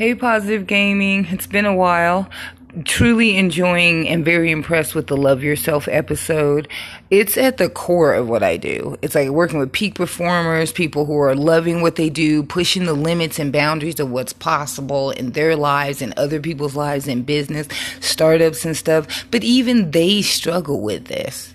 Hey, Positive Gaming. It's been a while. Truly enjoying and very impressed with the Love Yourself episode. It's at the core of what I do. It's like working with peak performers, people who are loving what they do, pushing the limits and boundaries of what's possible in their lives and other people's lives in business, startups and stuff. But even they struggle with this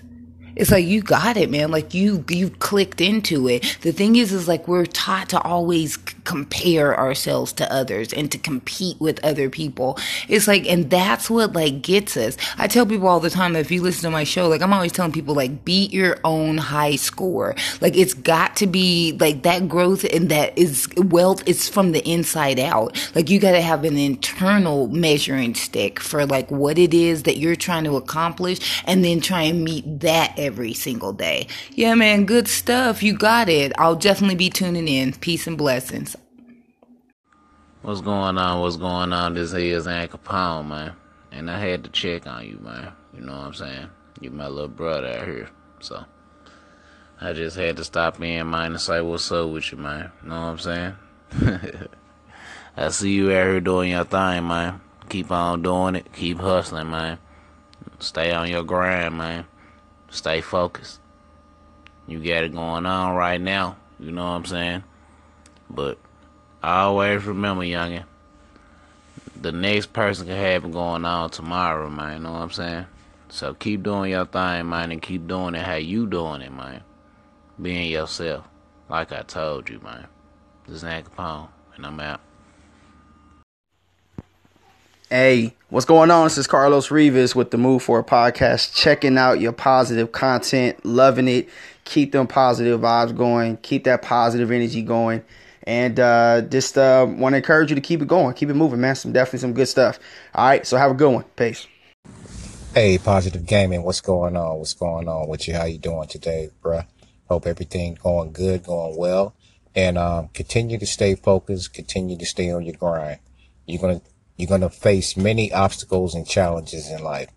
it's like you got it, man. Like you you clicked into it. The thing is, is like we're taught to always compare ourselves to others and to compete with other people. It's like, and that's what like gets us. I tell people all the time that if you listen to my show, like I'm always telling people, like beat your own high score. Like it's got to be like that growth and that is wealth. It's from the inside out. Like you got to have an internal measuring stick for like what it is that you're trying to accomplish, and then try and meet that every single day. Yeah, man, good stuff. You got it. I'll definitely be tuning in. Peace and blessings. What's going on? What's going on? This is Al Capone, man. And I had to check on you, man. You know what I'm saying? You my little brother out here. So I just had to stop in, man, and say what's up with you, man. You know what I'm saying? I see you out here doing your thing, man. Keep on doing it. Keep hustling, man. Stay on your grind, man. Stay focused. You got it going on right now. You know what I'm saying? But always remember, youngin, the next person can have it going on tomorrow, man. You know what I'm saying? So keep doing your thing, man, and keep doing it how you doing it, man. Being yourself. Like I told you, man. This is Al Capone, and I'm out. Hey, what's going on? This is Carlos Rivas with the Move For a podcast. Checking out your positive content, loving it. Keep them positive vibes going. Keep that positive energy going. And uh, just uh, want to encourage you to keep it going. Keep it moving, man. Some definitely some good stuff. All right, so have a good one. Peace. Hey, Positive Gaming, what's going on? What's going on with you? How you doing today, bruh? Hope everything going good, going well. And um, continue to stay focused. Continue to stay on your grind. You're gonna you're to face many obstacles and challenges in life.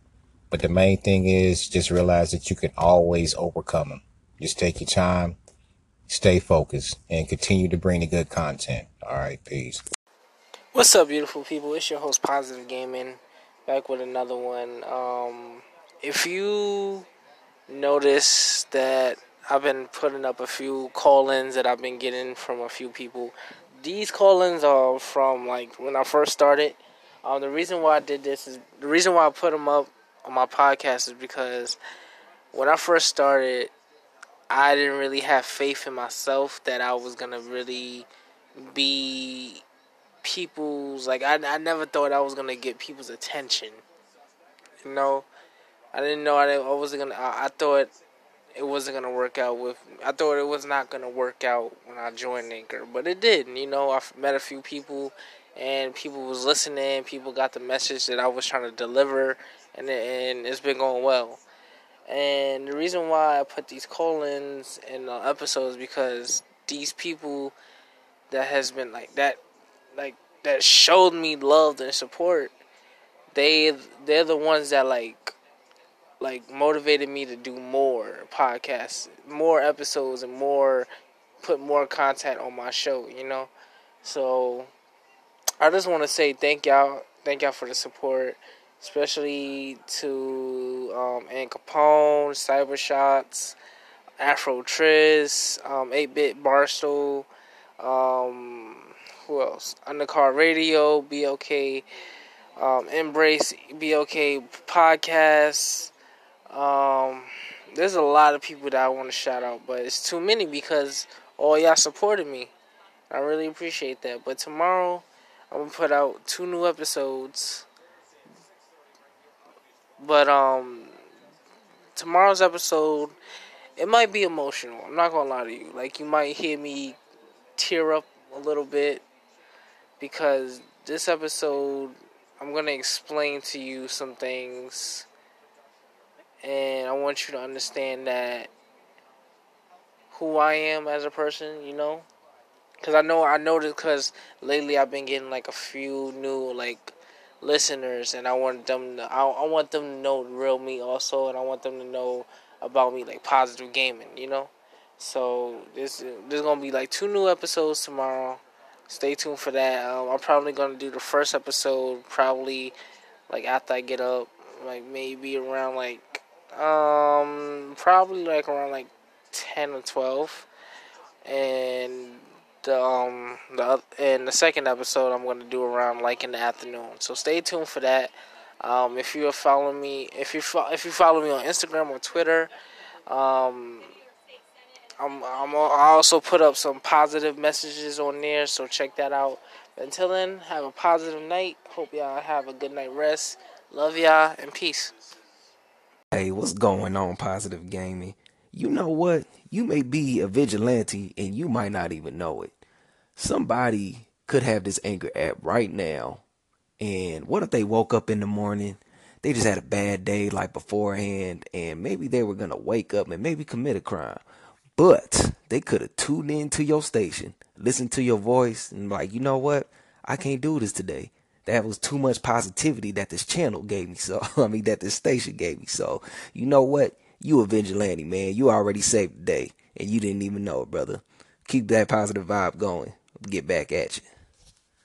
But the main thing is just realize that you can always overcome them. Just take your time, stay focused, and continue to bring the good content. All right, peace. What's up, beautiful people? It's your host, Positive Gaming, back with another one. Um, if you notice that I've been putting up a few call ins that I've been getting from a few people, these call ins are from like when I first started um, the reason why I did this is the reason why I put them up on my podcast is because when I first started, I didn't really have faith in myself that I was gonna really be people's like I I never thought I was gonna get people's attention. You know, I didn't know I, I wasn't gonna. I, I thought it wasn't gonna work out with. I thought it was not gonna work out when I joined Anchor, but it did. You know, I met a few people and people was listening. People got the message that I was trying to deliver, and and it's been going well. And the reason why I put these call-ins in the episodes because these people that has been like that, like that showed me love and support. They they're the ones that like like motivated me to do more podcasts, more episodes, and more put more content on my show. You know, so I just want to say thank y'all, thank y'all for the support, especially to um, Al Capone, Cyber Shots, Afro Triz, um, 8-Bit Barstool, um, who else? Undercar Radio, BLK, um, Embrace BLK Podcasts. Um, there's a lot of people that I want to shout out, but it's too many because all y'all supported me. I really appreciate that. But tomorrow I'm gonna put out two new episodes. But um tomorrow's episode it might be emotional. I'm not gonna lie to you. Like you might hear me tear up a little bit because this episode I'm gonna explain to you some things and I want you to understand that who I am as a person, you know? Cause I know I noticed because lately I've been getting like a few new like listeners, and I want them to I, I want them to know real me also, and I want them to know about me like positive gaming, you know. So this there's gonna be like two new episodes tomorrow. stay tuned for that. Um, I'm probably gonna do the first episode probably like after I get up, like maybe around like um probably like around like ten or twelve, and the um the and the second episode I'm gonna do around like in the afternoon. So stay tuned for that. Um, if you are following me, if you fo- if you follow me on Instagram or Twitter, um, I'm, I'm I also put up some positive messages on there, so check that out. Until then, have a positive night. Hope y'all have a good night rest. Love y'all and peace. Hey, what's going on, Positive Gaming? You know what? You may be a vigilante and you might not even know it. Somebody could have this Anchor app right now, and what if they woke up in the morning? They just had a bad day like beforehand, and maybe they were gonna wake up and maybe commit a crime. But they could have tuned in to your station, listened to your voice, and like, you know what? I can't do this today. That was too much positivity that this channel gave me. So I mean that this station gave me. So you know what? You a vigilante, man. You already saved the day, and you didn't even know it, brother. Keep that positive vibe going. Get back at you.